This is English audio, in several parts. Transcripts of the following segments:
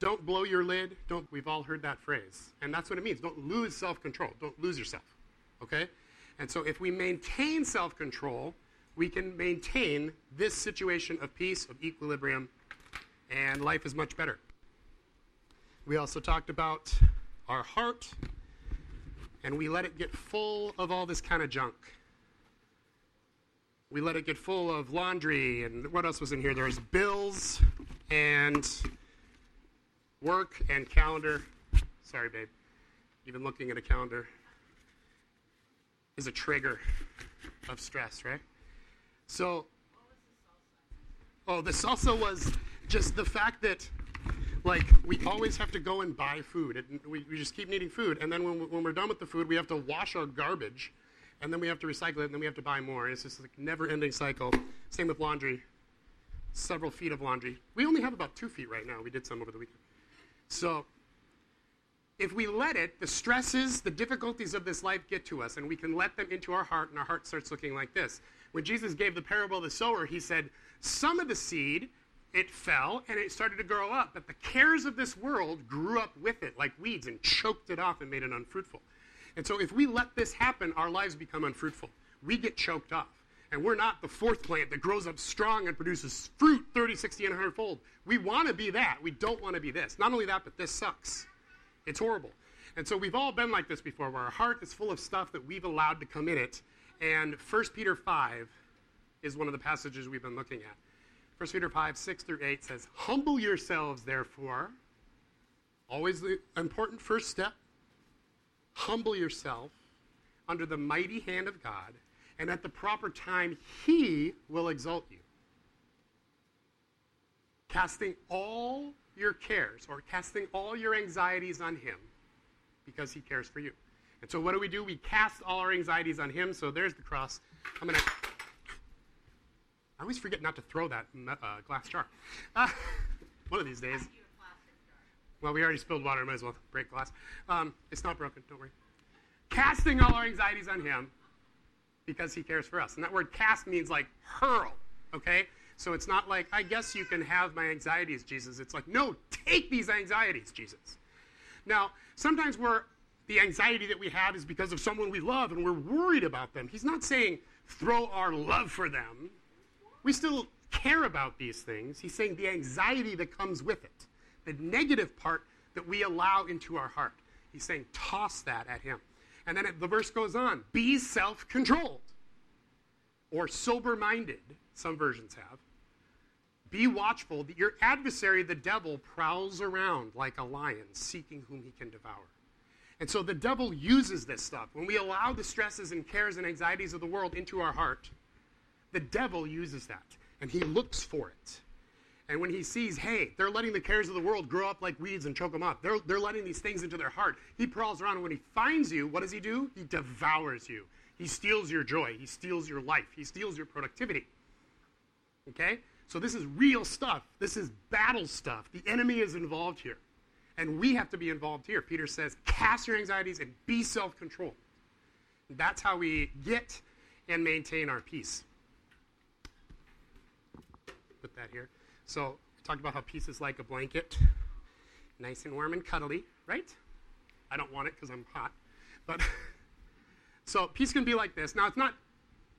Don't blow your lid. Don't we've all heard that phrase. And that's what it means. Don't lose self-control. Don't lose yourself. Okay? And so if we maintain self-control, we can maintain this situation of peace, of equilibrium, and life is much better. We also talked about our heart, and we let it get full of all this kind of junk. We let it get full of laundry, and what else was in here? There's bills and work and calendar. Sorry, babe. Even looking at a calendar is a trigger of stress, right? So, oh, the salsa was just the fact that, like, we always have to go and buy food. It, we, we just keep needing food. And then when, when we're done with the food, we have to wash our garbage. And then we have to recycle it, and then we have to buy more. And it's just like never ending cycle. Same with laundry. Several feet of laundry. We only have about two feet right now. We did some over the weekend. So, if we let it, the stresses, the difficulties of this life get to us, and we can let them into our heart, and our heart starts looking like this. When Jesus gave the parable of the sower, he said, Some of the seed, it fell and it started to grow up, but the cares of this world grew up with it like weeds and choked it off and made it unfruitful. And so if we let this happen, our lives become unfruitful. We get choked off. And we're not the fourth plant that grows up strong and produces fruit 30, 60, and 100 fold. We want to be that. We don't want to be this. Not only that, but this sucks. It's horrible. And so we've all been like this before, where our heart is full of stuff that we've allowed to come in it, and 1 Peter 5 is one of the passages we've been looking at. 1 Peter 5, 6 through 8 says, Humble yourselves, therefore. Always the important first step. Humble yourself under the mighty hand of God, and at the proper time, He will exalt you. Casting all your cares or casting all your anxieties on Him because He cares for you. And so, what do we do? We cast all our anxieties on Him. So, there's the cross. I'm going to. I always forget not to throw that uh, glass jar. Uh, one of these days. Well, we already spilled water. Might as well break glass. Um, it's not broken. Don't worry. Casting all our anxieties on Him because He cares for us. And that word cast means like hurl, okay? So it's not like, I guess you can have my anxieties, Jesus. It's like, no, take these anxieties, Jesus. Now, sometimes we're the anxiety that we have is because of someone we love and we're worried about them. He's not saying throw our love for them. We still care about these things. He's saying the anxiety that comes with it, the negative part that we allow into our heart. He's saying toss that at him. And then it, the verse goes on be self controlled or sober minded, some versions have. Be watchful that your adversary, the devil, prowls around like a lion seeking whom he can devour. And so the devil uses this stuff. When we allow the stresses and cares and anxieties of the world into our heart, the devil uses that and he looks for it. And when he sees, hey, they're letting the cares of the world grow up like weeds and choke them up, they're, they're letting these things into their heart. He prowls around, and when he finds you, what does he do? He devours you. He steals your joy. He steals your life. He steals your productivity. Okay? So this is real stuff. This is battle stuff. The enemy is involved here. And we have to be involved here. Peter says, cast your anxieties and be self controlled. That's how we get and maintain our peace. Put that here. So, I talked about how peace is like a blanket, nice and warm and cuddly, right? I don't want it because I'm hot. But, so peace can be like this. Now, it's not,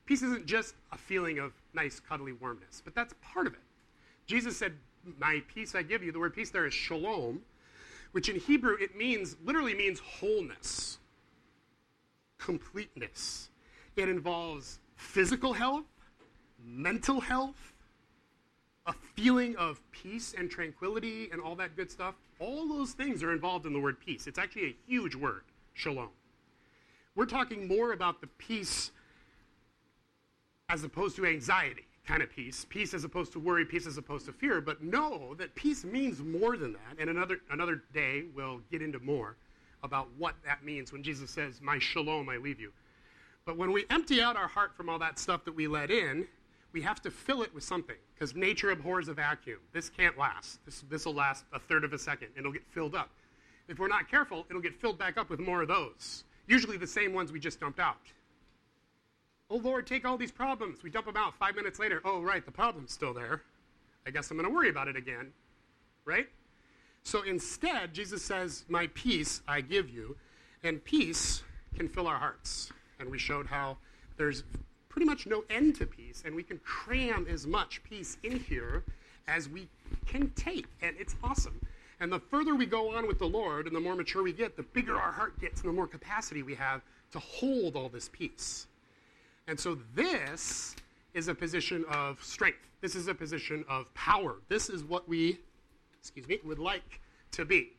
peace isn't just a feeling of nice, cuddly warmness, but that's part of it. Jesus said, My peace I give you. The word peace there is shalom which in Hebrew it means, literally means wholeness, completeness. It involves physical health, mental health, a feeling of peace and tranquility and all that good stuff. All those things are involved in the word peace. It's actually a huge word, shalom. We're talking more about the peace as opposed to anxiety kind of peace, peace as opposed to worry, peace as opposed to fear, but know that peace means more than that. And another, another day we'll get into more about what that means when Jesus says, My shalom I leave you. But when we empty out our heart from all that stuff that we let in, we have to fill it with something because nature abhors a vacuum. This can't last. This will last a third of a second it'll get filled up. If we're not careful, it'll get filled back up with more of those, usually the same ones we just dumped out. Oh, Lord, take all these problems. We dump them out. Five minutes later, oh, right, the problem's still there. I guess I'm going to worry about it again. Right? So instead, Jesus says, My peace I give you. And peace can fill our hearts. And we showed how there's pretty much no end to peace, and we can cram as much peace in here as we can take. And it's awesome. And the further we go on with the Lord and the more mature we get, the bigger our heart gets and the more capacity we have to hold all this peace. And so this is a position of strength. This is a position of power. This is what we, excuse me, would like to be.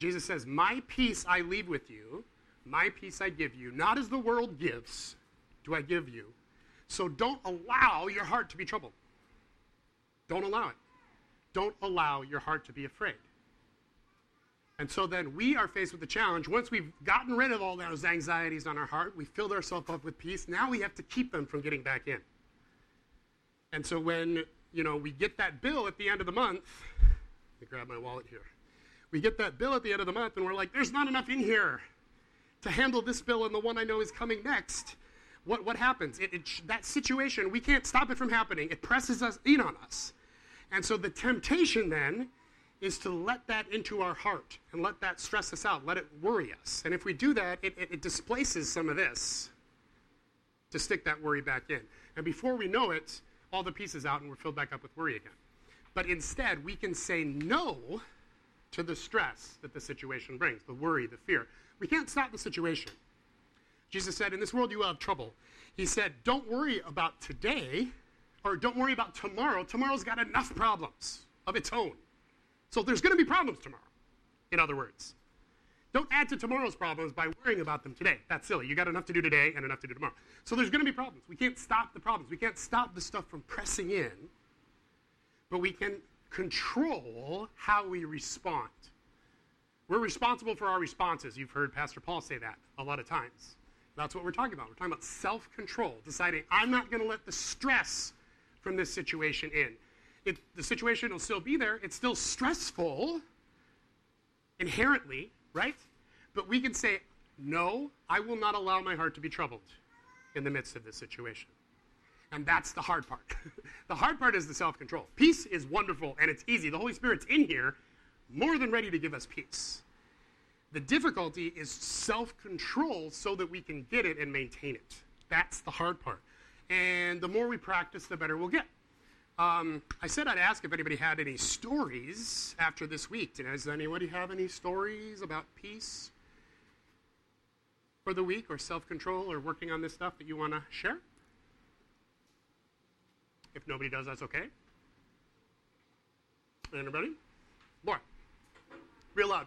Jesus says, My peace I leave with you, my peace I give you, not as the world gives, do I give you. So don't allow your heart to be troubled. Don't allow it. Don't allow your heart to be afraid. And so then we are faced with the challenge. Once we've gotten rid of all those anxieties on our heart, we filled ourselves up with peace. Now we have to keep them from getting back in. And so when you know we get that bill at the end of the month, let me grab my wallet here. We get that bill at the end of the month, and we're like, "There's not enough in here to handle this bill and the one I know is coming next." What what happens? It, it, that situation we can't stop it from happening. It presses us in on us, and so the temptation then is to let that into our heart and let that stress us out, let it worry us. And if we do that, it, it, it, displaces some of this to stick that worry back in. And before we know it, all the pieces out and we're filled back up with worry again. But instead, we can say no to the stress that the situation brings, the worry, the fear. We can't stop the situation. Jesus said, In this world you will have trouble. He said, Don't worry about today, or don't worry about tomorrow. Tomorrow's got enough problems of its own. So there's going to be problems tomorrow, in other words. Don't add to tomorrow's problems by worrying about them today. That's silly. You got enough to do today and enough to do tomorrow. So there's going to be problems. We can't stop the problems. We can't stop the stuff from pressing in, but we can control how we respond. We're responsible for our responses. You've heard Pastor Paul say that a lot of times. That's what we're talking about. We're talking about self control, deciding I'm not going to let the stress from this situation in it, the situation will still be there. It's still stressful inherently, right? But we can say, no, I will not allow my heart to be troubled in the midst of this situation. And that's the hard part. the hard part is the self control. Peace is wonderful and it's easy. The Holy Spirit's in here, more than ready to give us peace. The difficulty is self control so that we can get it and maintain it. That's the hard part. And the more we practice, the better we'll get. Um, I said I'd ask if anybody had any stories after this week. Does anybody have any stories about peace for the week or self control or working on this stuff that you want to share? If nobody does, that's okay. Anybody? More. Real loud.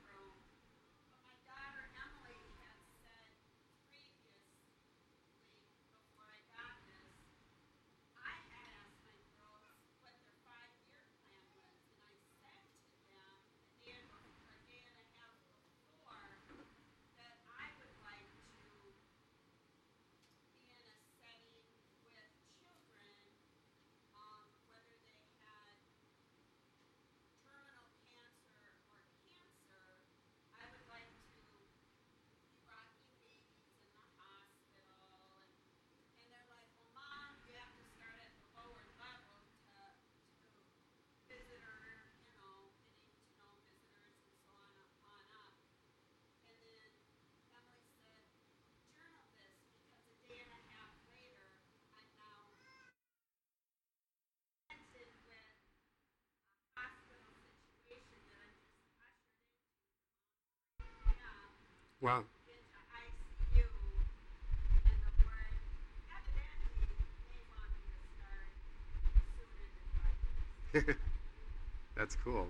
years. that's cool.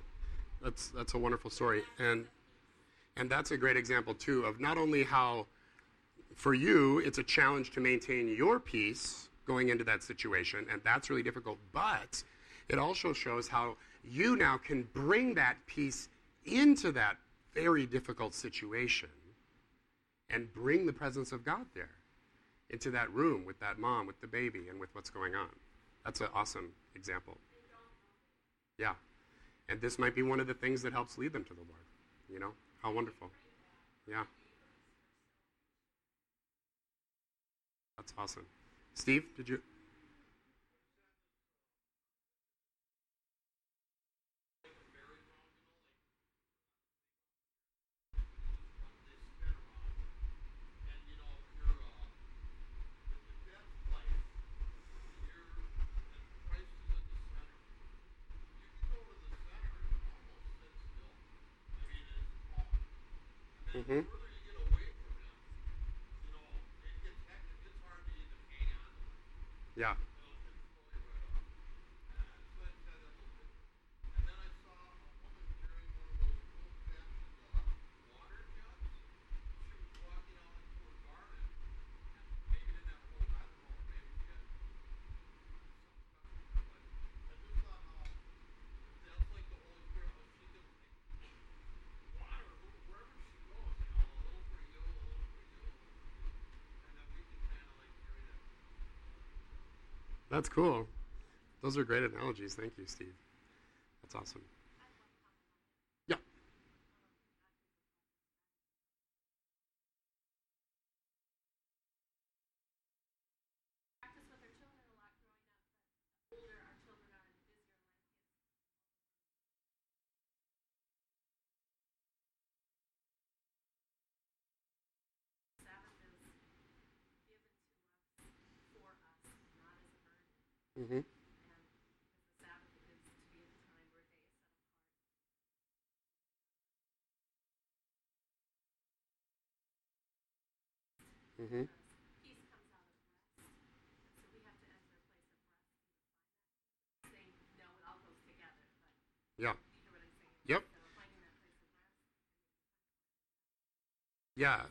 That's that's a wonderful story, and and that's a great example too of not only how, for you, it's a challenge to maintain your peace going into that situation, and that's really difficult. But it also shows how you now can bring that peace into that very difficult situation, and bring the presence of God there into that room with that mom, with the baby, and with what's going on. That's an awesome example. Yeah. And this might be one of the things that helps lead them to the Lord. You know? How wonderful. Yeah. That's awesome. Steve, did you? Mm-hmm. Yeah. That's cool. Those are great analogies. Thank you, Steve. That's awesome. Yeah. Practice with our children a lot growing up, but older our children are and the busier life gets. Sabbath is given to us for us, not as a burden. Mm-hmm. And because the Sabbath is to be a time or a day set apart. Mm-hmm. Peace comes out of rest. And so we have to enter a place of rest to find that peace. Saying, no, it all goes together, but Yeah. you hear what I'm saying? Yep. So finding that place of rest Yeah. is part of finding what we need Mm-hmm. Mm-hmm. as those guys are saying.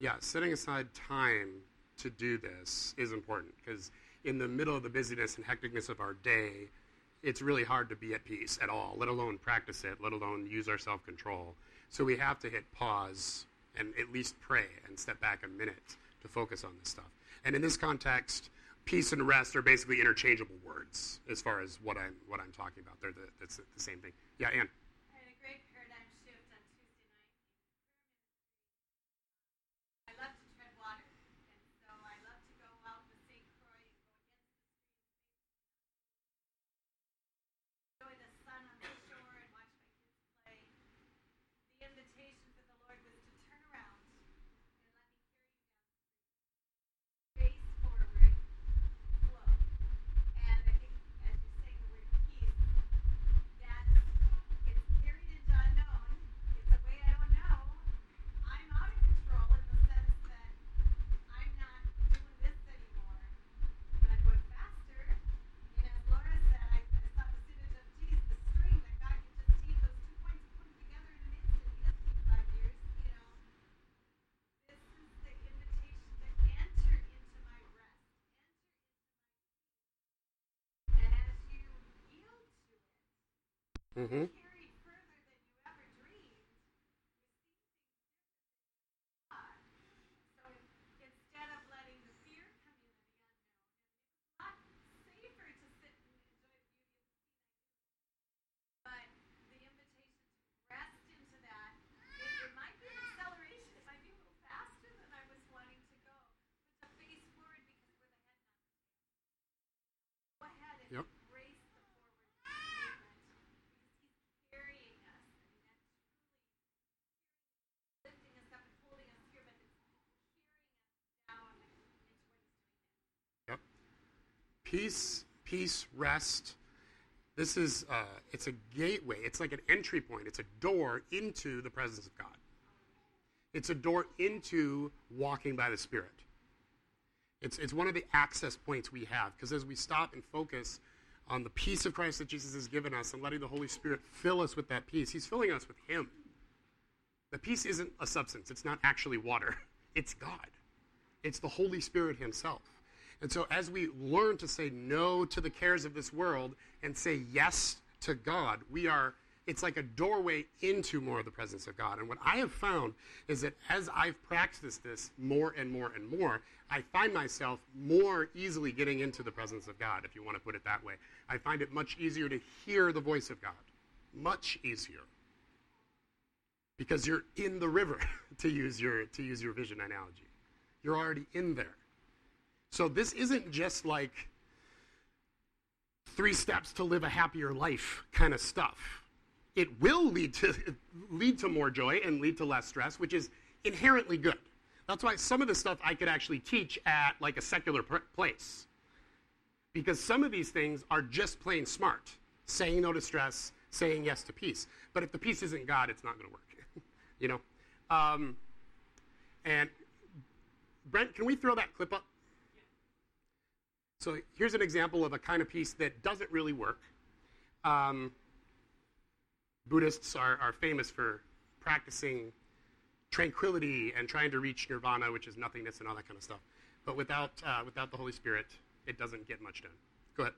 Yeah. Setting aside time to do this is important because in the middle of the busyness and hecticness of our day, it's really hard to be at peace at all, let alone practice it, let alone use our self control. So we have to hit pause and at least pray and step back a minute to focus on this stuff. And in this context, peace and rest are basically interchangeable words as far as what I'm what I'm talking about. They're the, that's the same thing. Yeah, Ann. I had a great paradigm shift on Tuesday night. I love to tread water, and so I love to go out to St. Croix and go against the stream, enjoy the sun on the shore, and watch my kids play. The invitation for the Lord was to turn around and let me carry you down the stream. Face forward, flow. And I think as you say the word peace, that gets carried into unknown. It's a way I don't know. I'm out of control in the sense that I'm not doing this anymore. But I'm going faster. And as Laura said, I, I saw the student of geez, the string that God can just take those two points and put them together in an instant. He doesn't take five years, you know. This is the invitation to enter into my rest. Enter into my peace. And as you yield to it, Mm-hmm. carried further than you ever dreamed. You see things differently than you thought. So instead of letting the fear come in of the unknown, it was a lot safer to sit and enjoy the beauty of the scene I do. But the invitation to rest into that, it, it might be an acceleration, it might be a little faster than I was wanting to go. But to face forward because we're the head, not the tail. Go ahead and Yep. embrace the forward movement because he's carrying us. I mean, that's truly lifting us up and holding us here, but it's carrying us down into what he's doing now. Yep. Peace, peace, rest. This is, uh, it's a gateway. It's like an entry point. It's a door into the presence of God. It's a door into walking by the Spirit. It's, it's one of the access points we have because as we stop and focus on the peace of Christ that Jesus has given us and letting the Holy Spirit fill us with that peace, He's filling us with Him. The peace isn't a substance, it's not actually water, it's God. It's the Holy Spirit Himself. And so, as we learn to say no to the cares of this world and say yes to God, we are, it's like a doorway into more of the presence of God. And what I have found is that as I've practiced this more and more and more, I find myself more easily getting into the presence of God, if you want to put it that way. I find it much easier to hear the voice of God. Much easier. Because you're in the river, to use your, to use your vision analogy. You're already in there. So this isn't just like three steps to live a happier life kind of stuff. It will lead to lead to more joy and lead to less stress, which is inherently good. That's why some of the stuff I could actually teach at like a secular place. Because some of these things are just plain smart. Saying no to stress, saying yes to peace. But if the peace isn't God, it's not going to work. you know? Um, and Brent, can we throw that clip up? So here's an example of a kind of peace that doesn't really work. Um, Buddhists are, are famous for practicing tranquility and trying to reach nirvana, which is nothingness and all that kind of stuff. But without, uh, without the Holy Spirit, it doesn't get much done. Go ahead.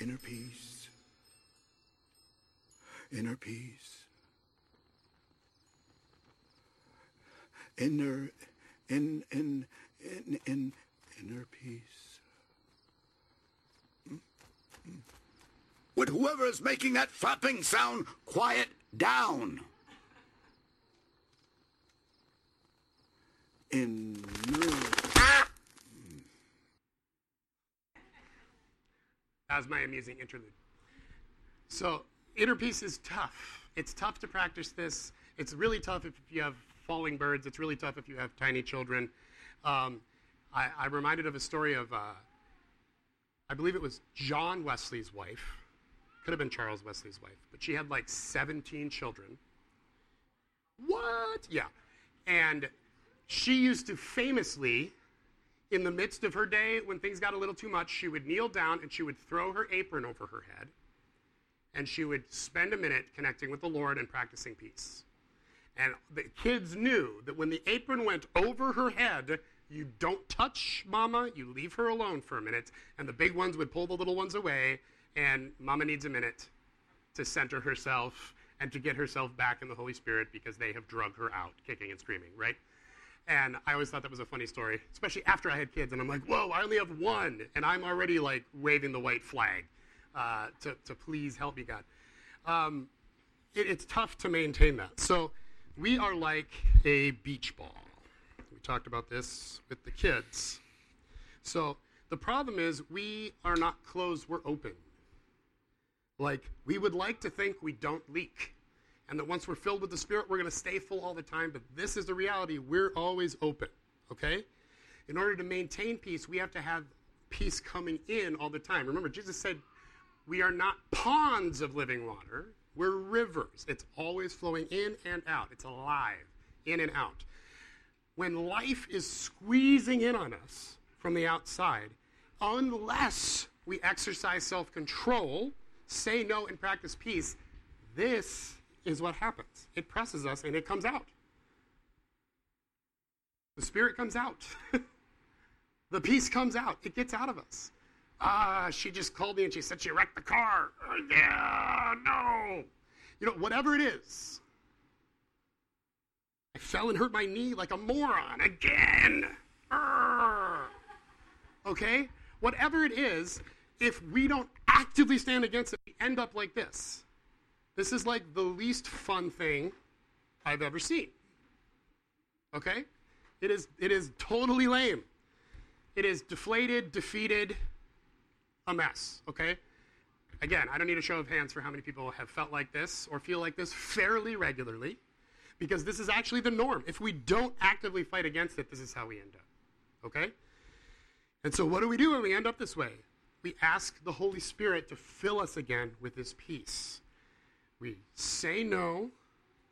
Inner peace. Inner peace. Inner, in, in, in, in inner peace. Mm, mm. Would whoever is making that flapping sound quiet down? Inner. That was my amusing interlude. So, inner peace is tough. It's tough to practice this. It's really tough if you have falling birds. It's really tough if you have tiny children. Um, I, am reminded of a story of, uh, I believe it was John Wesley's wife. Could have been Charles Wesley's wife, but she had like 17 children. What? Yeah. And she used to famously, in the midst of her day, when things got a little too much, she would kneel down and she would throw her apron over her head and she would spend a minute connecting with the Lord and practicing peace. And the kids knew that when the apron went over her head, you don't touch mama, you leave her alone for a minute, and the big ones would pull the little ones away, and mama needs a minute to center herself and to get herself back in the Holy Spirit because they have drugged her out, kicking and screaming, right? And I always thought that was a funny story, especially after I had kids, and I'm like, whoa, I only have one, and I'm already like waving the white flag uh, to, to please help me, God. Um, it, it's tough to maintain that. So we are like a beach ball talked about this with the kids. So the problem is we are not closed, we're open. Like we would like to think we don't leak. And that once we're filled with the Spirit, we're going to stay full all the time. But this is the reality. We're always open. Okay? In order to maintain peace, we have to have peace coming in all the time. Remember, Jesus said, We are not ponds of living water, we're rivers. It's always flowing in and out, it's alive, in and out when life is squeezing in on us from the outside, unless we exercise self control, say no, and practice peace, this is what happens. It presses us and it comes out. The Spirit comes out. the peace comes out. It gets out of us. Ah, uh, she just called me and she said she wrecked the car. Yeah, no. You know, whatever it is, fell and hurt my knee like a moron again. Urgh. Okay? Whatever it is, if we don't actively stand against it, we end up like this. This is like the least fun thing I've ever seen. Okay? It is, it is totally lame. It is deflated, defeated, a mess. Okay? Again, I don't need a show of hands for how many people have felt like this or feel like this fairly regularly because this is actually the norm. If we don't actively fight against it, this is how we end up. Okay? And so, what do we do when we end up this way? we ask the Holy Spirit to fill us again with His peace. We say no,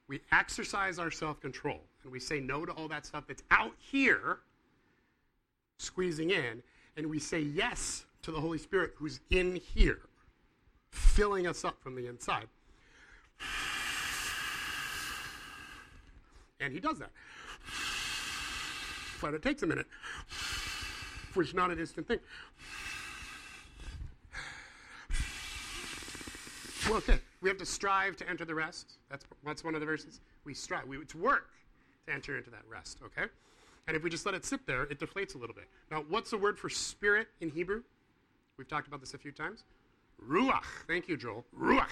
we exercise our self control, and we say no to all that stuff that's out here, squeezing in, and we say yes to the Holy Spirit who's in here, filling us up from the inside. And He does that. But it takes a minute, which is not an instant thing. Well, okay, we have to strive to enter the rest. That's, that's one of the verses. We strive. We, it's work to enter into that rest, okay? And if we just let it sit there, it deflates a little bit. Now, what's the word for spirit in Hebrew? We've talked about this a few times. Ruach. Thank you, Joel. Ruach.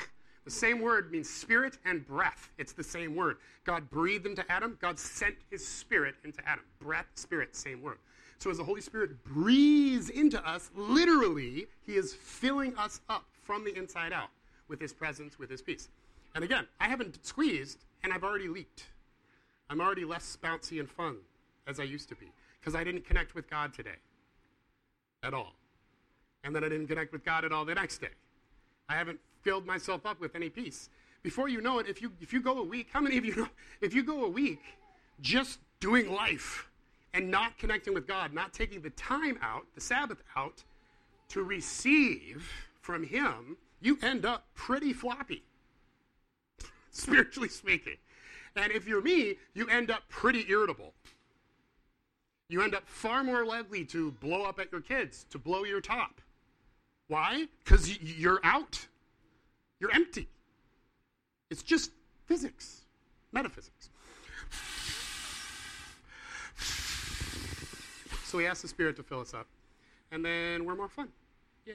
The same word means spirit and breath. It's the same word. God breathed into Adam, God sent his spirit into Adam. Breath, spirit, same word. So as the Holy Spirit breathes into us, literally, he is filling us up from the inside out with his presence, with his peace. And again, I haven't squeezed and I've already leaked. I'm already less bouncy and fun as I used to be because I didn't connect with God today at all. And then I didn't connect with God at all the next day. I haven't filled myself up with any peace. Before you know it, if you if you go a week, how many of you know if you go a week just doing life and not connecting with God, not taking the time out, the Sabbath out to receive from him, you end up pretty floppy. Spiritually speaking. And if you're me, you end up pretty irritable. You end up far more likely to blow up at your kids, to blow your top. Why? Because you're out. You're empty. It's just physics, metaphysics. So we ask the Spirit to fill us up, and then we're more fun. Yeah.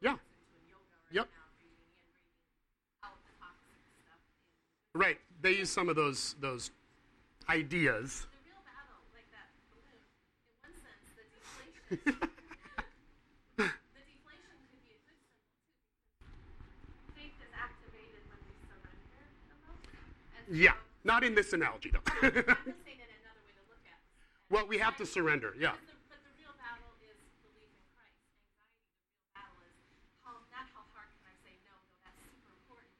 Yeah. Yep. Right. They use some of those those ideas. Yeah. Not in this analogy though. I'm just saying it another way to look at it. well, we have to surrender. Yeah. But the, but the real battle is belief in Christ. Anxiety, the real battle is how not how hard can I say no, though that's super important,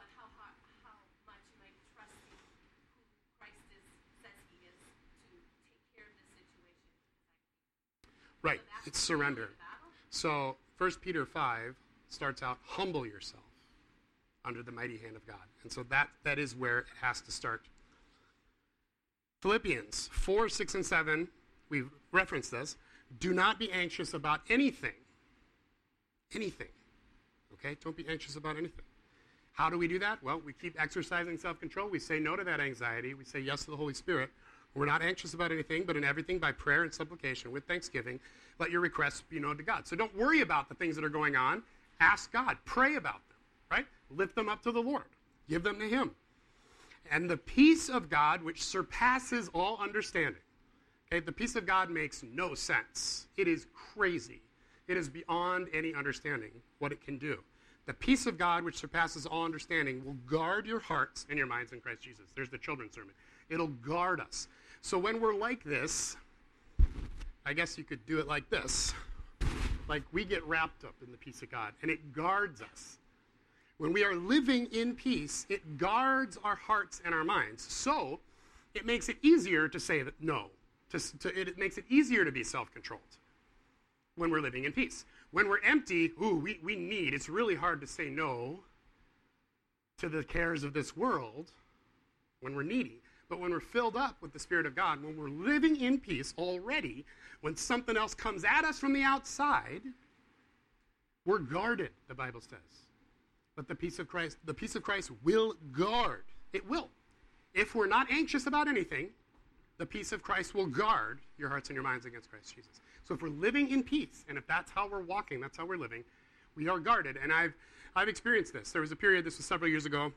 but how hard, how much am I trusting who Christ is says He is to take care of this situation. Right. So that's It's surrender. So 1 Peter 5 starts out humble yourself under the mighty hand of God. And so that that is where it has to start. Philippians 4, 6, and 7, we referenced this. Do not be anxious about anything. Anything. Okay? Don't be anxious about anything. How do we do that? Well, we keep exercising self control. We say no to that anxiety. We say yes to the Holy Spirit. We're not anxious about anything, but in everything by prayer and supplication with thanksgiving, let your requests be known to God. So don't worry about the things that are going on. Ask God. Pray about them, right? Lift them up to the Lord. Give them to Him. And the peace of God, which surpasses all understanding. Okay, the peace of God makes no sense. It is crazy. It is beyond any understanding what it can do. The peace of God, which surpasses all understanding, will guard your hearts and your minds in Christ Jesus. There's the children's sermon. It'll guard us. So when we're like this, I guess you could do it like this. Like we get wrapped up in the peace of God, and it guards us. When we are living in peace, it guards our hearts and our minds. So it makes it easier to say that no. To, to, it makes it easier to be self controlled when we're living in peace. When we're empty, ooh, we, we need, it's really hard to say no to the cares of this world when we're needy. But when we're filled up with the Spirit of God, when we're living in peace already, when something else comes at us from the outside, we're guarded, the Bible says. But the peace of Christ, the peace of Christ will guard. It will. If we're not anxious about anything, the peace of Christ will guard your hearts and your minds against Christ Jesus. So if we're living in peace, and if that's how we're walking, that's how we're living, we are guarded. And I've I've experienced this. There was a period, this was several years ago,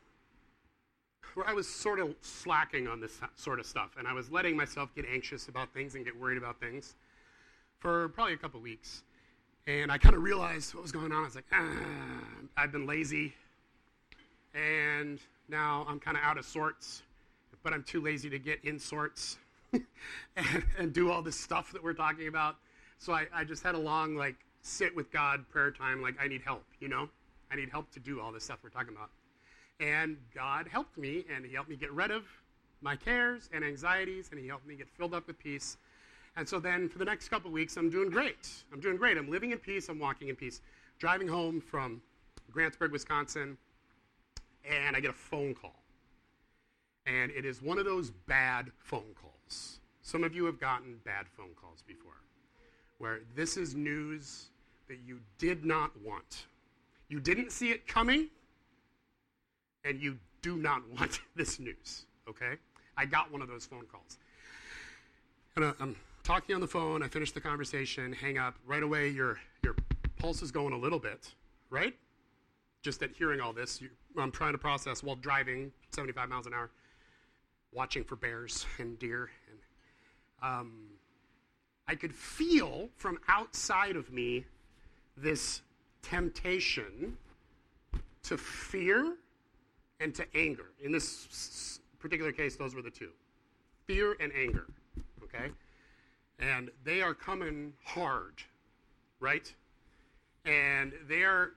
where I was sort of slacking on this sort of stuff, and I was letting myself get anxious about things and get worried about things for probably a couple weeks. And I kind of realized what was going on. I was like, ah, I've been lazy. And Now I'm kind of out of sorts, but I'm too lazy to get in sorts and, and, do all this stuff that we're talking about. So I, I just had a long, like, sit with God prayer time, like, I need help, you know? I need help to do all this stuff we're talking about. And God helped me, and He helped me get rid of my cares and anxieties, and He helped me get filled up with peace. And so then for the next couple weeks, I'm doing great. I'm doing great. I'm living in peace. I'm walking in peace. Driving home from Grantsburg, Wisconsin, and I get a phone call. And it is one of those bad phone calls. Some of you have gotten bad phone calls before, where this is news that you did not want. You didn't see it coming, and you do not want this news, okay? I got one of those phone calls. And uh, I'm talking on the phone, I finish the conversation, hang up. Right away, your, your pulse is going a little bit, right? Just at hearing all this, you, I'm trying to process while driving 75 miles an hour, watching for bears and deer. And um, I could feel from outside of me this temptation to fear and to anger. In this particular case, those were the two fear and anger. Okay? And they are coming hard, right? And they are,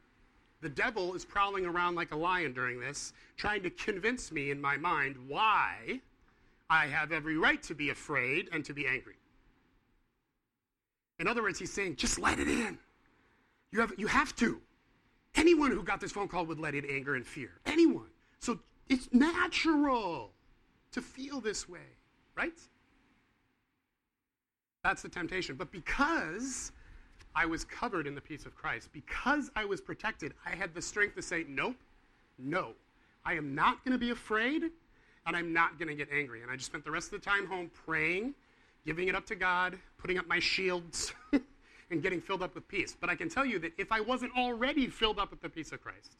the devil is prowling around like a lion during this, trying to convince me in my mind why I have every right to be afraid and to be angry. In other words, he's saying, just let it in. You have, you have to. Anyone who got this phone call would let in anger and fear. Anyone. So it's natural to feel this way, right? That's the temptation. But because I was covered in the peace of Christ, because I was protected, I had the strength to say, nope, no. I am not going to be afraid, and I'm not going to get angry. And I just spent the rest of the time home praying, giving it up to God, putting up my shields. and getting filled up with peace. But I can tell you that if I wasn't already filled up with the peace of Christ,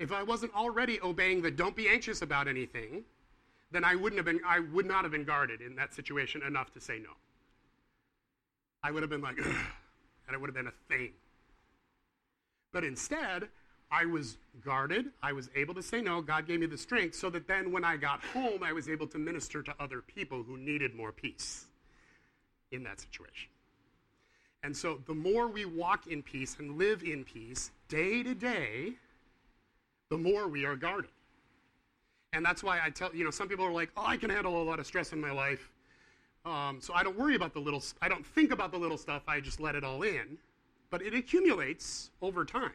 if I wasn't already obeying the don't be anxious about anything, then I wouldn't have been I would not have been guarded in that situation enough to say no. I would have been like, and it would have been a thing. But instead, I was guarded. I was able to say no. God gave me the strength so that then when I got home, I was able to minister to other people who needed more peace in that situation. And so the more we walk in peace and live in peace day to day, the more we are guarded. And that's why I tell, you know, some people are like, oh, I can handle a lot of stress in my life. Um, so I don't worry about the little, I don't think about the little stuff, I just let it all in. But it accumulates over time.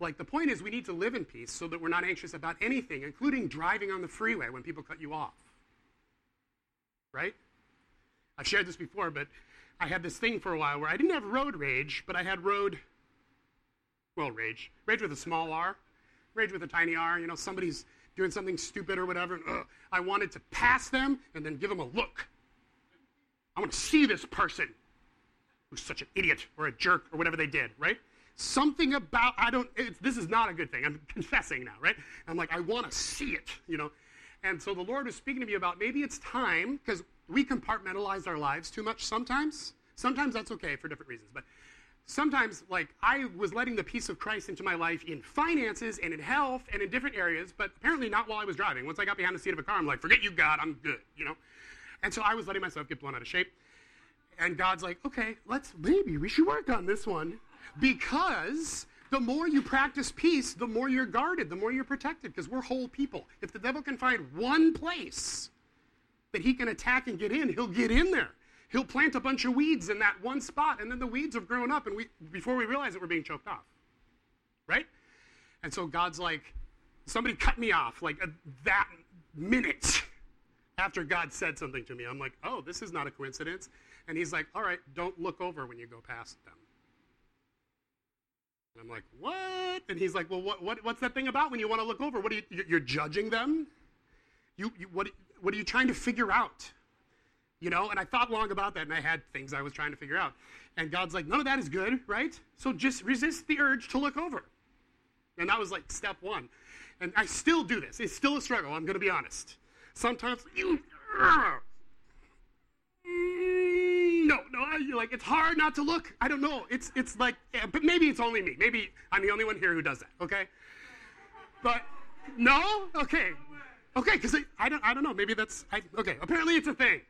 Like the point is, we need to live in peace so that we're not anxious about anything, including driving on the freeway when people cut you off. Right? I've shared this before, but I had this thing for a while where I didn't have road rage, but I had road, well, rage. Rage with a small r, rage with a tiny r. You know, somebody's doing something stupid or whatever. And, I wanted to pass them and then give them a look. I want to see this person who's such an idiot or a jerk or whatever they did, right? Something about, I don't, this is not a good thing. I'm confessing now, right? I'm like, I want to see it, you know? And so the Lord was speaking to me about maybe it's time, because we compartmentalize our lives too much sometimes. Sometimes that's okay for different reasons, but sometimes like I was letting the peace of Christ into my life in finances and in health and in different areas, but apparently not while I was driving. Once I got behind the seat of a car, I'm like, forget you, God, I'm good, you know? And so I was letting myself get blown out of shape. And God's like, okay, let's maybe we should work on this one because the more you practice peace, the more you're guarded, the more you're protected, because we're whole people. If the devil can find one place that he can attack and get in, he'll get in there. He'll plant a bunch of weeds in that one spot, and then the weeds have grown up, and we, before we realize it, we're being choked off. Right? And so God's like, somebody cut me off like that minute after God said something to me. I'm like, oh, this is not a coincidence. And he's like, all right, don't look over when you go past them. And I'm like, what? And he's like, well, what, what, what's that thing about when you want to look over? What are you, you're judging them? You, you, what, what are you trying to figure out? You know, and I thought long about that and I had things I was trying to figure out. And God's like, none of that is good, right? So just resist the urge to look over. And that was like step one. And I still do this. It's still a struggle, I'm going to be honest. Sometimes you. Mm, no, no, you're like, it's hard not to look. I don't know. It's, it's like, yeah, but maybe it's only me. Maybe I'm the only one here who does that, okay? But No? Okay. Okay, because I, I don't I don't know. Maybe that's I, okay. Apparently it's a thing.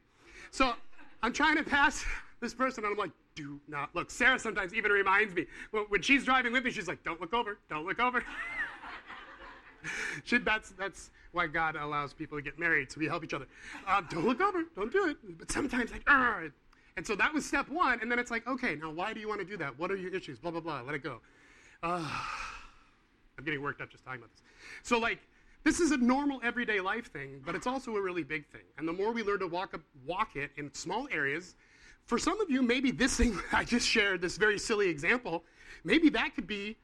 So I'm trying to pass this person, and I'm like, do not look. Sarah sometimes even reminds me when, she's driving with me. She's like, don't look over, don't look over. she, that's that's why God allows people to get married, so we help each other. Uh, don't look over, don't do it. But sometimes like, Argh. and so that was step one, and then it's like, okay, now why do you want to do that? What are your issues? Blah blah blah. Let it go. Uh, I'm getting worked up just talking about this. So like this is a normal everyday life thing, but it's also a really big thing. And the more we learn to walk, up, walk it in small areas, for some of you, maybe this thing I just shared, this very silly example, maybe that could be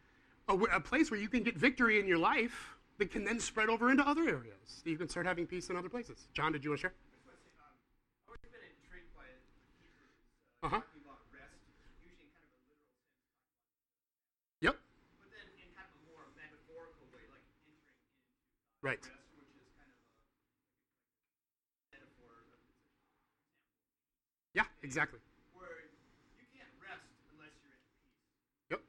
a, a place where you can get victory in your life that can then spread over into other areas. You can start having peace in other places. John, did you want to share? I've always been intrigued by Hebrews Uh uh, huh. talking about rest, usually in kind of a literal sense, Yep. but then in kind of a more metaphorical way, like entering into Right. rest, which is kind of a metaphor of Yeah, exactly. where you can't rest unless you're in peace. Yep. And I thought that was always interesting that instead Yeah, exactly. okay,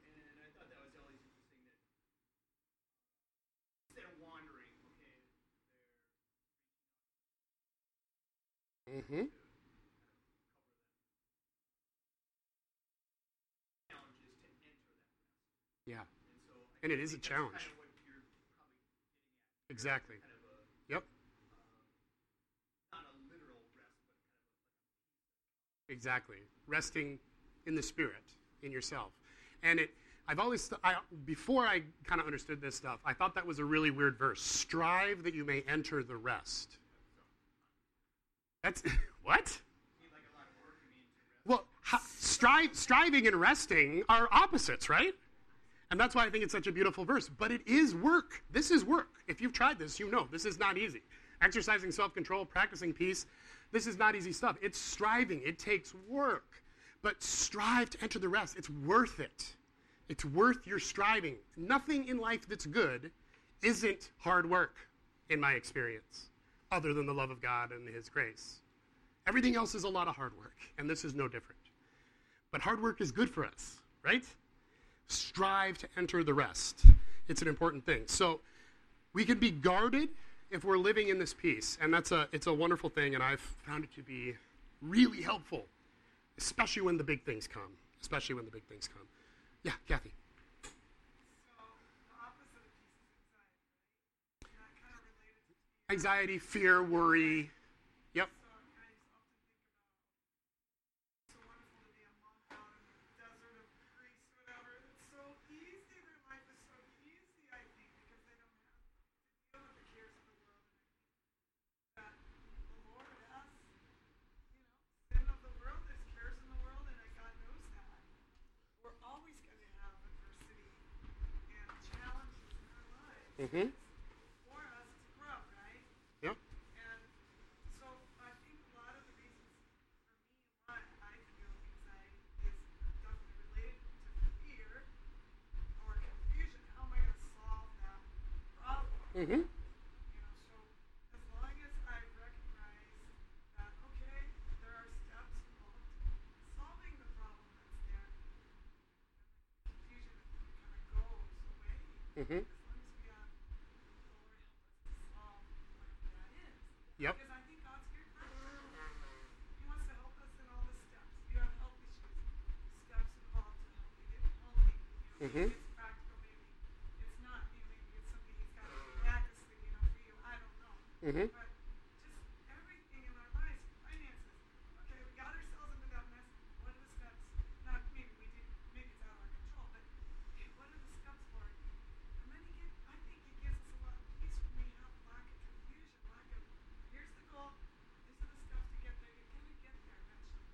Mm-hmm. Yeah, And it is a challenge. Of a exactly. Resting in the spirit, in yourself. And it, I've always, I, before I kind of understood this stuff, I thought that was a really weird verse. Strive that you may enter the rest. That's, what? Well, strive, striving and resting are opposites, right? And that's why I think it's such a beautiful verse. But it is work. This is work. If you've tried this, you know this is not easy. Exercising self control, practicing peace, this is not easy stuff. It's striving, it takes work. But strive to enter the rest. It's worth it. It's worth your striving. Nothing in life that's good isn't hard work, in my experience, other than the love of God and His grace. Everything else is a lot of hard work, and this is no different. But hard work is good for us, right? Strive to enter the rest. It's an important thing. So we can be guarded if we're living in this peace, and that's a it's a wonderful thing, and I've found it to be really helpful, especially when the big things come. Especially when the big things come. Yeah, Kathy. Anxiety, fear, worry. Yep. So I often think about it's so wonderful to be a monk out in the desert of Greece, whatever. It's so easy. Their life is so easy, I think, because they don't have to deal with the cares of the world. And I think that the Lord has, you know, sin of the world, there's cares in the world, and that God knows that. We're always going to have adversity and challenges in our lives Mm-hmm. for us to grow, right? Yep. And so I think a lot of the reasons for me why I feel anxiety is definitely related to fear or confusion. How am I going to solve that problem? Mm-hmm. You know, so as long as I recognize that, okay, there are steps involved in solving the problem that's there, then the confusion kind of goes away. Mm-hmm. As long as we have the Lord help us to solve whatever that is. Yep. Because I think God's here for us. He wants to help us in all the steps. You have health issues, steps involved to help you get healthy. You know, Mhm. maybe it's practical, maybe it's not. You know, maybe it's something He's got miraculously, you know, for you. I don't know. Mm-hmm. But just everything in our lives, finances. Okay, we got ourselves into that mess. What are the steps? Not maybe we did, maybe it's out of our control, but okay, what are the steps for it? And then he gives, I think he gives us a lot of peace when we have lack of confusion, lack of, here's the goal, these are the steps to get there. You're gonna get there eventually.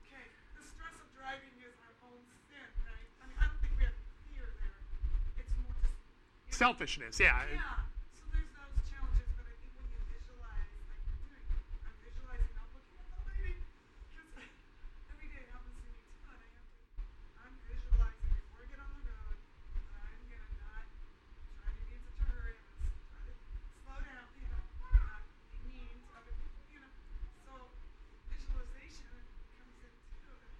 Okay, the stress of driving is our own sin, right? I mean, I don't think we have fear there. It's more just you know, Selfishness, yeah. yeah. So there's those challenges, but I think when you visualize, like I'm visualizing, I'm looking at the lady, because every day it happens to me too, and I have to, I'm visualizing before I get on the road, that I'm gonna not try to be such a hurry, I'm gonna try to slow down, you know, not be mean to other people, you know. So visualization comes in too. to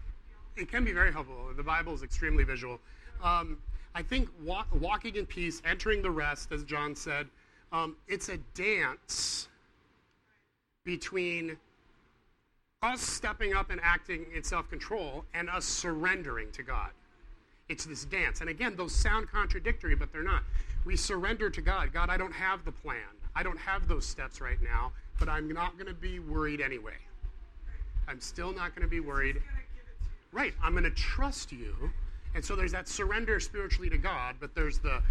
help you. it can be very helpful. The Bible is extremely visual. Um, I think walk, walking in peace, entering the rest, as John said, um, it's a dance between us stepping up and acting in self control and us surrendering to God. It's this dance. And again, those sound contradictory, but they're not. We surrender to God. God, I don't have the plan. I don't have those steps right now, but I'm not going to be worried anyway. I'm still not going to be worried. He's gonna give it to you. Right. I'm going to trust you. And so there's that surrender spiritually to God, but there's the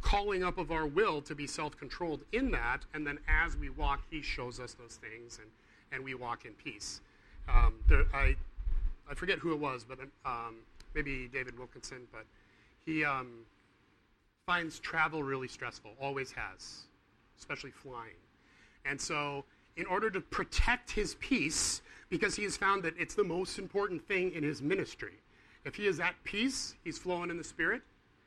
calling up of our will to be self controlled in that. And then as we walk, He shows us those things and, and we walk in peace. Um, there, I, I forget who it was, but um, maybe David Wilkinson, but he um, finds travel really stressful, always has, especially flying. And so, in order to protect his peace, because he has found that it's the most important thing in his ministry, if he is at peace, he's flowing in the Spirit,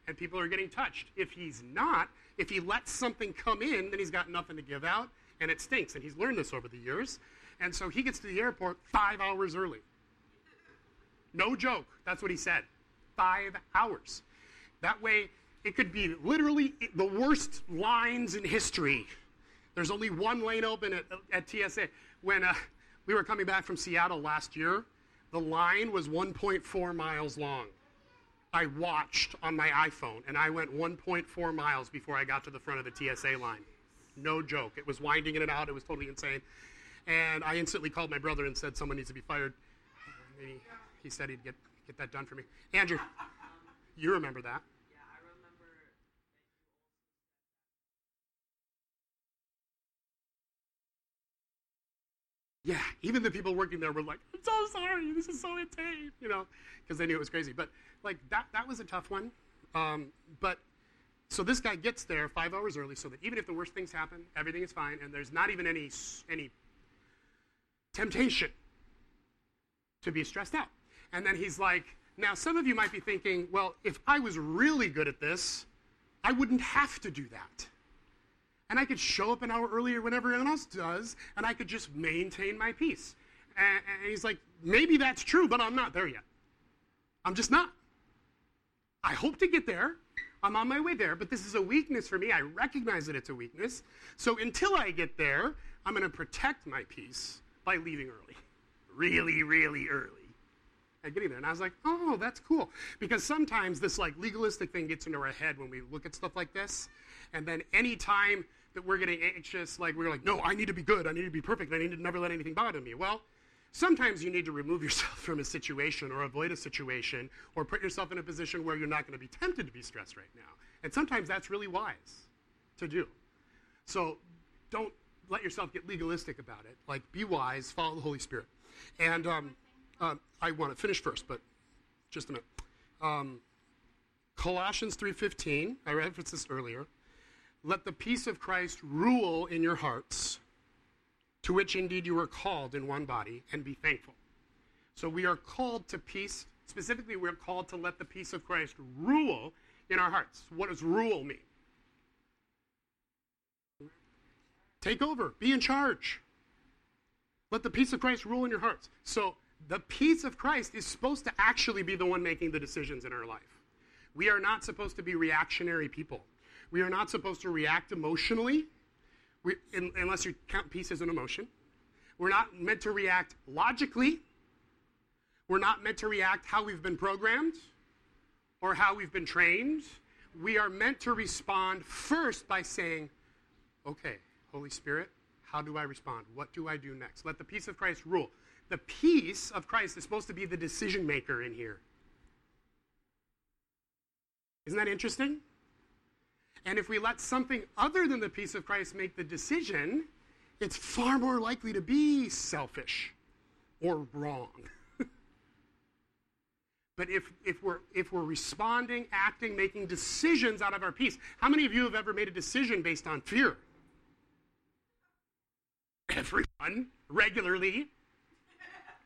and people are getting touched. If he's not, if he lets something come in, then he's got nothing to give out, and it stinks. And he's learned this over the years. And so he gets to the airport five hours early. No joke. That's what he said. Five hours. That way, it could be literally the worst lines in history. There's only one lane open at, at TSA. When uh, we were coming back from Seattle last year, the line was 1.4 miles long. I watched on my iPhone, and I went 1.4 miles before I got to the front of the TSA line. No joke. It was winding in and out. It was totally insane. And I instantly called my brother and said someone needs to be fired. He said he'd get, get that done for me. Andrew, you remember that. Yeah, I remember that Yeah, even the people working there were like, "I'm so sorry. This is so insane," you know, because they knew it was crazy. But like that, that was a tough one. Um, but so this guy gets there five hours early, so that even if the worst things happen, everything is fine, and there's not even any any temptation to be stressed out. And then he's like, "Now, some of you might be thinking, well, if I was really good at this, I wouldn't have to do that." And I could show up an hour earlier when everyone else does, and I could just maintain my peace. And, and he's like, maybe that's true, but I'm not there yet. I'm just not. I hope to get there. I'm on my way there, but this is a weakness for me. I recognize that it's a weakness. So until I get there, I'm going to protect my peace by leaving early. Really, really early. And getting there. And I was like, oh, that's cool. Because sometimes this like legalistic thing gets into our head when we look at stuff like this. And then any time that we're getting anxious, like we're like, no, I need to be good, I need to be perfect, I need to never let anything bother me. Well, sometimes you need to remove yourself from a situation or avoid a situation or put yourself in a position where you're not going to be tempted to be stressed right now. And sometimes that's really wise to do. So don't let yourself get legalistic about it. Like, be wise, follow the Holy Spirit. And um, um, I want to finish first, but just a minute. Um, Colossians 3.15, I referenced this earlier. Let the peace of Christ rule in your hearts, to which indeed you are called in one body, and be thankful. So we are called to peace. Specifically, we're called to let the peace of Christ rule in our hearts. What does rule mean? Take over, be in charge. Let the peace of Christ rule in your hearts. So the peace of Christ is supposed to actually be the one making the decisions in our life. We are not supposed to be reactionary people. We are not supposed to react emotionally, we, in, unless you count peace as an emotion. We're not meant to react logically. We're not meant to react how we've been programmed or how we've been trained. We are meant to respond first by saying, okay, Holy Spirit, how do I respond? What do I do next? Let the peace of Christ rule. The peace of Christ is supposed to be the decision maker in here. Isn't that interesting? And if we let something other than the peace of Christ make the decision, it's far more likely to be selfish or wrong. but if, if, we're, if we're responding, acting, making decisions out of our peace, how many of you have ever made a decision based on fear? Everyone, regularly,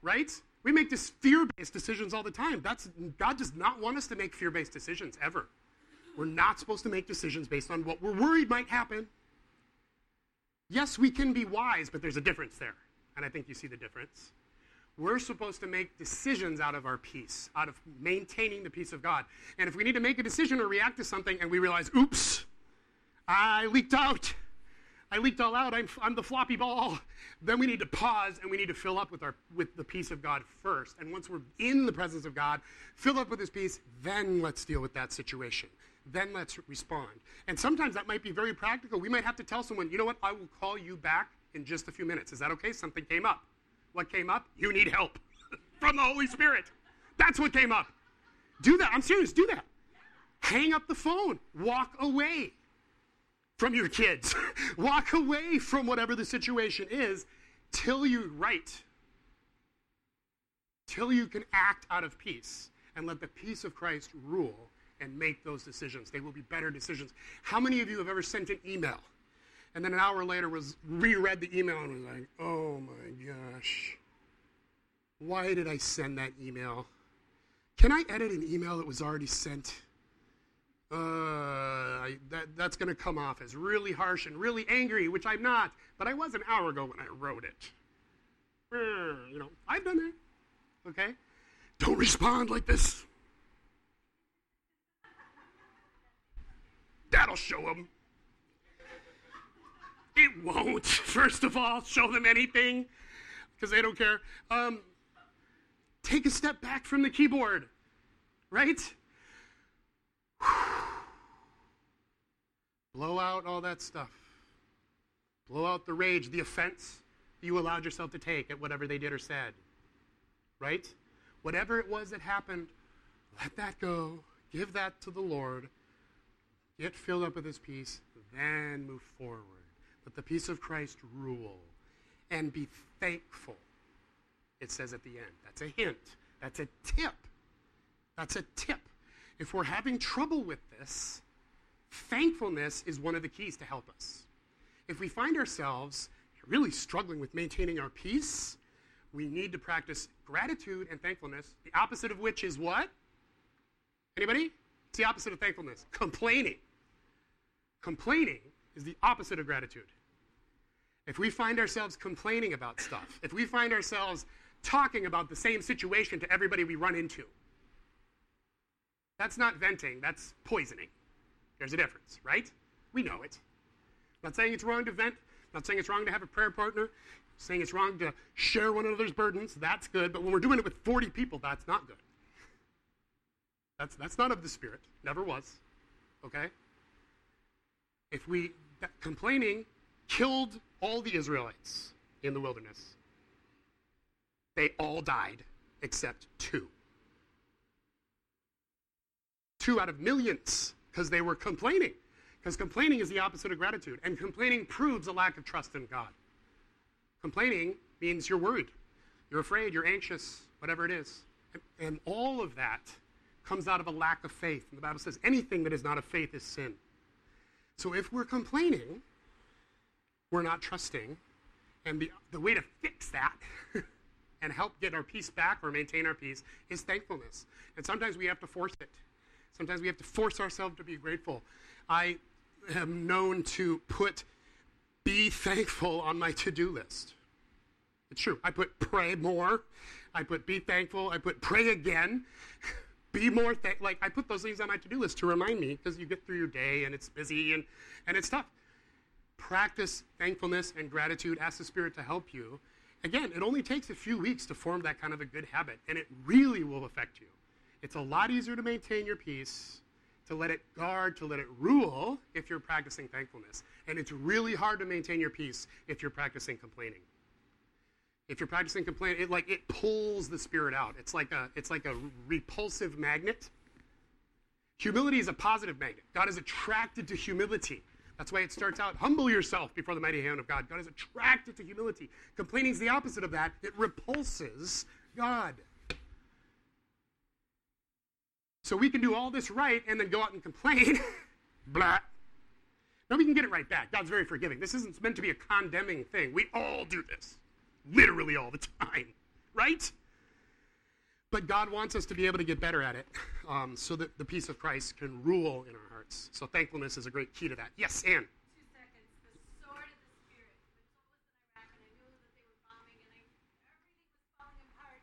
right? We make this fear-based decisions all the time. That's God does not want us to make fear-based decisions ever. We're not supposed to make decisions based on what we're worried might happen. Yes, we can be wise, but there's a difference there. And I think you see the difference. We're supposed to make decisions out of our peace, out of maintaining the peace of God. And if we need to make a decision or react to something and we realize, oops, I leaked out, I leaked all out, I'm, I'm the floppy ball, then we need to pause and we need to fill up with, our, with the peace of God first. And once we're in the presence of God, fill up with his peace, then let's deal with that situation. Then let's respond. And sometimes that might be very practical. We might have to tell someone, you know what, I will call you back in just a few minutes. Is that okay? Something came up. What came up? You need help from the Holy Spirit. That's what came up. Do that. I'm serious. Do that. Hang up the phone. Walk away from your kids. Walk away from whatever the situation is till you write, Till you can act out of peace and let the peace of Christ rule and make those decisions. They will be better decisions. How many of you have ever sent an email and then an hour later was reread the email and was like, "Oh my gosh. Why did I send that email? Can I edit an email that was already sent?" uh, I, that, that's going to come off as really harsh and really angry, which I'm not, but I was an hour ago when I wrote it. Uh, you know, I've done that. Okay? Don't respond like this. That'll show them. It won't, first of all, show them anything because they don't care. Um, take a step back from the keyboard, right? Blow out all that stuff. Blow out the rage, the offense you allowed yourself to take at whatever they did or said. Right? Whatever it was that happened, let that go. Give that to the Lord. Get filled up with His peace. Then move forward. Let the peace of Christ rule. And be thankful. It says at the end. That's a hint. That's a tip. That's a tip. If we're having trouble with this, thankfulness is one of the keys to help us. If we find ourselves really struggling with maintaining our peace, we need to practice gratitude and thankfulness, the opposite of which is what? Anybody? It's the opposite of thankfulness complaining. Complaining is the opposite of gratitude. If we find ourselves complaining about stuff, if we find ourselves talking about the same situation to everybody we run into, that's not venting, that's poisoning. There's a difference, right? We know it. Not saying it's wrong to vent, not saying it's wrong to have a prayer partner, saying it's wrong to share one another's burdens, that's good, but when we're doing it with 40 people, that's not good. That's, that's not of the Spirit, never was, okay? If we, complaining killed all the Israelites in the wilderness. They all died except two. Two out of millions because they were complaining. Because complaining is the opposite of gratitude. And complaining proves a lack of trust in God. Complaining means you're worried, you're afraid, you're anxious, whatever it is. And, and all of that comes out of a lack of faith. And the Bible says anything that is not of faith is sin. So if we're complaining, we're not trusting. And the, the way to fix that and help get our peace back or maintain our peace is thankfulness. And sometimes we have to force it. Sometimes we have to force ourselves to be grateful. I am known to put be thankful on my to do list. It's true. I put pray more. I put be thankful. I put pray again. be more thank like I put those things on my to do list to remind me because you get through your day and it's busy and, and it's tough. Practice thankfulness and gratitude. Ask the Spirit to help you. Again, it only takes a few weeks to form that kind of a good habit, and it really will affect you. It's a lot easier to maintain your peace, to let it guard, to let it rule if you're practicing thankfulness. And it's really hard to maintain your peace if you're practicing complaining. If you're practicing complaining, it like it pulls the spirit out. It's like a it's like a repulsive magnet. Humility is a positive magnet. God is attracted to humility. That's why it starts out humble yourself before the mighty hand of God. God is attracted to humility. Complaining is the opposite of that. It repulses God. So we can do all this right and then go out and complain. Blah. Now we can get it right back. God's very forgiving. This isn't meant to be a condemning thing. We all do this, literally all the time, right? But God wants us to be able to get better at it um, so that the peace of Christ can rule in our hearts. So thankfulness is a great key to that. Yes, Ann. Two seconds. The sword of the Spirit. When Saul was in Iraq and I knew that they were bombing and I, everything was falling apart,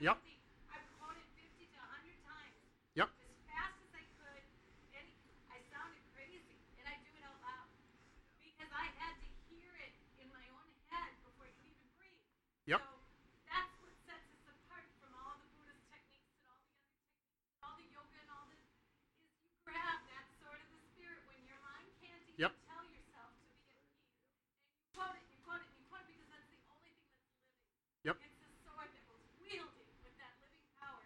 Yep. literally, I've quoted 50 to 100 times Yep. as fast as I could. And I sounded crazy, and I do it out loud because I had to hear it in my own head before I could even breathe. Yep. So that's what sets us apart from all the Buddhist techniques and all the other techniques, all the yoga and all this. Is you grab that sword of the spirit when your mind can't even Yep. tell yourself to be at peace, and you quote it, you quote it, and you quote it because that's the only thing that's living. Yep. It's the sword that was wielded with that living power.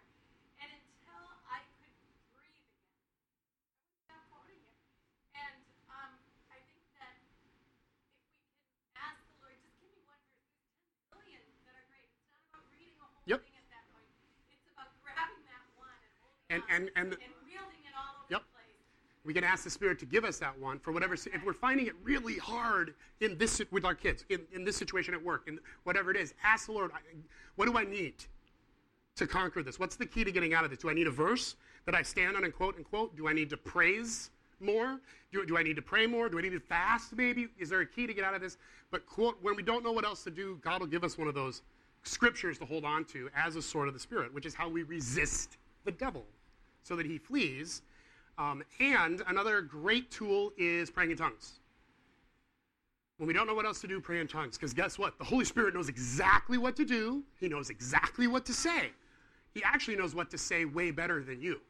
And until I could breathe again, I wouldn't stop quoting it. And um, I think that if we can ask the Lord, just give me one verse. There's 10 billion that are great. It's not about reading a whole Yep. thing at that point. It's about grabbing that one and And- and- and- and wielding it all over Yep. the place. We can ask the Spirit to give us that one for whatever. If we're finding it really hard in this with our kids, in, in this situation at work, in whatever it is, ask the Lord, what do I need to conquer this? What's the key to getting out of this? Do I need a verse that I stand on and quote and quote? Do I need to praise more? Do, do I need to pray more? Do I need to fast maybe? Is there a key to get out of this? But quote, when we don't know what else to do, God will give us one of those scriptures to hold on to as a sword of the Spirit, which is how we resist the devil so that he flees. Um, and another great tool is praying in tongues. When we don't know what else to do, pray in tongues. Because guess what? The Holy Spirit knows exactly what to do, He knows exactly what to say. He actually knows what to say way better than you.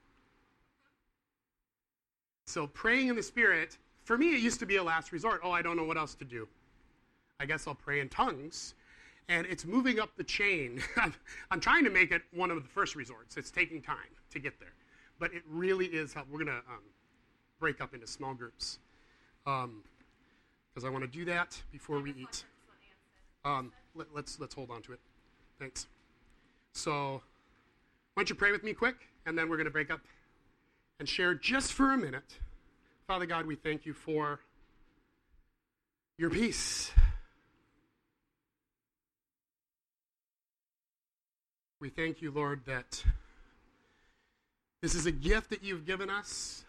So praying in the Spirit, for me, it used to be a last resort. Oh, I don't know what else to do. I guess I'll pray in tongues. And it's moving up the chain. I'm trying to make it one of the first resorts. It's taking time to get there. But it really is help. We're going to um, break up into small groups. Because I want to do that before we eat. Um, let, let's, let's hold on to it. Thanks. So, why don't you pray with me quick? And then we're going to break up and share just for a minute. Father God, we thank you for your peace. We thank you, Lord, that this is a gift that you've given us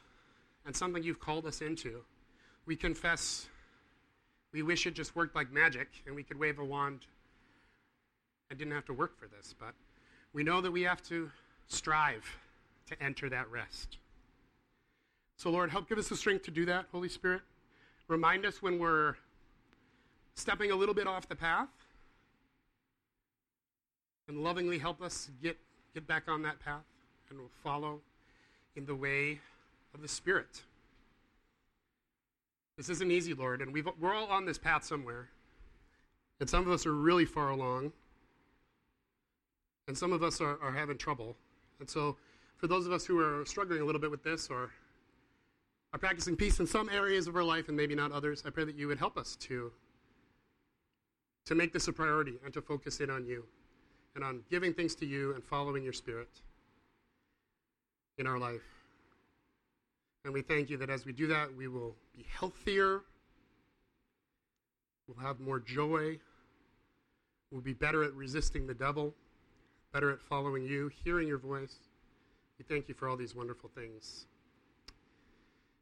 and something you've called us into. We confess we wish it just worked like magic and we could wave a wand and didn't have to work for this, but we know that we have to strive to enter that rest. So, Lord, help give us the strength to do that, Holy Spirit. Remind us when we're stepping a little bit off the path and lovingly help us get, get back on that path and we'll follow in the way of the Spirit. This isn't easy, Lord, and we've, we're all on this path somewhere. And some of us are really far along, and some of us are, are having trouble. And so, for those of us who are struggling a little bit with this or are practicing peace in some areas of our life and maybe not others, I pray that you would help us to, to make this a priority and to focus in on you and on giving things to you and following your spirit in our life. And we thank you that as we do that, we will be healthier, we'll have more joy, we'll be better at resisting the devil, better at following you, hearing your voice. We thank you for all these wonderful things.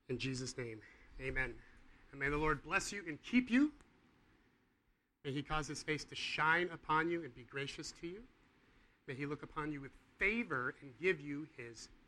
In Jesus' name, amen. And may the Lord bless you and keep you. May he cause his face to shine upon you and be gracious to you. May he look upon you with favor and give you his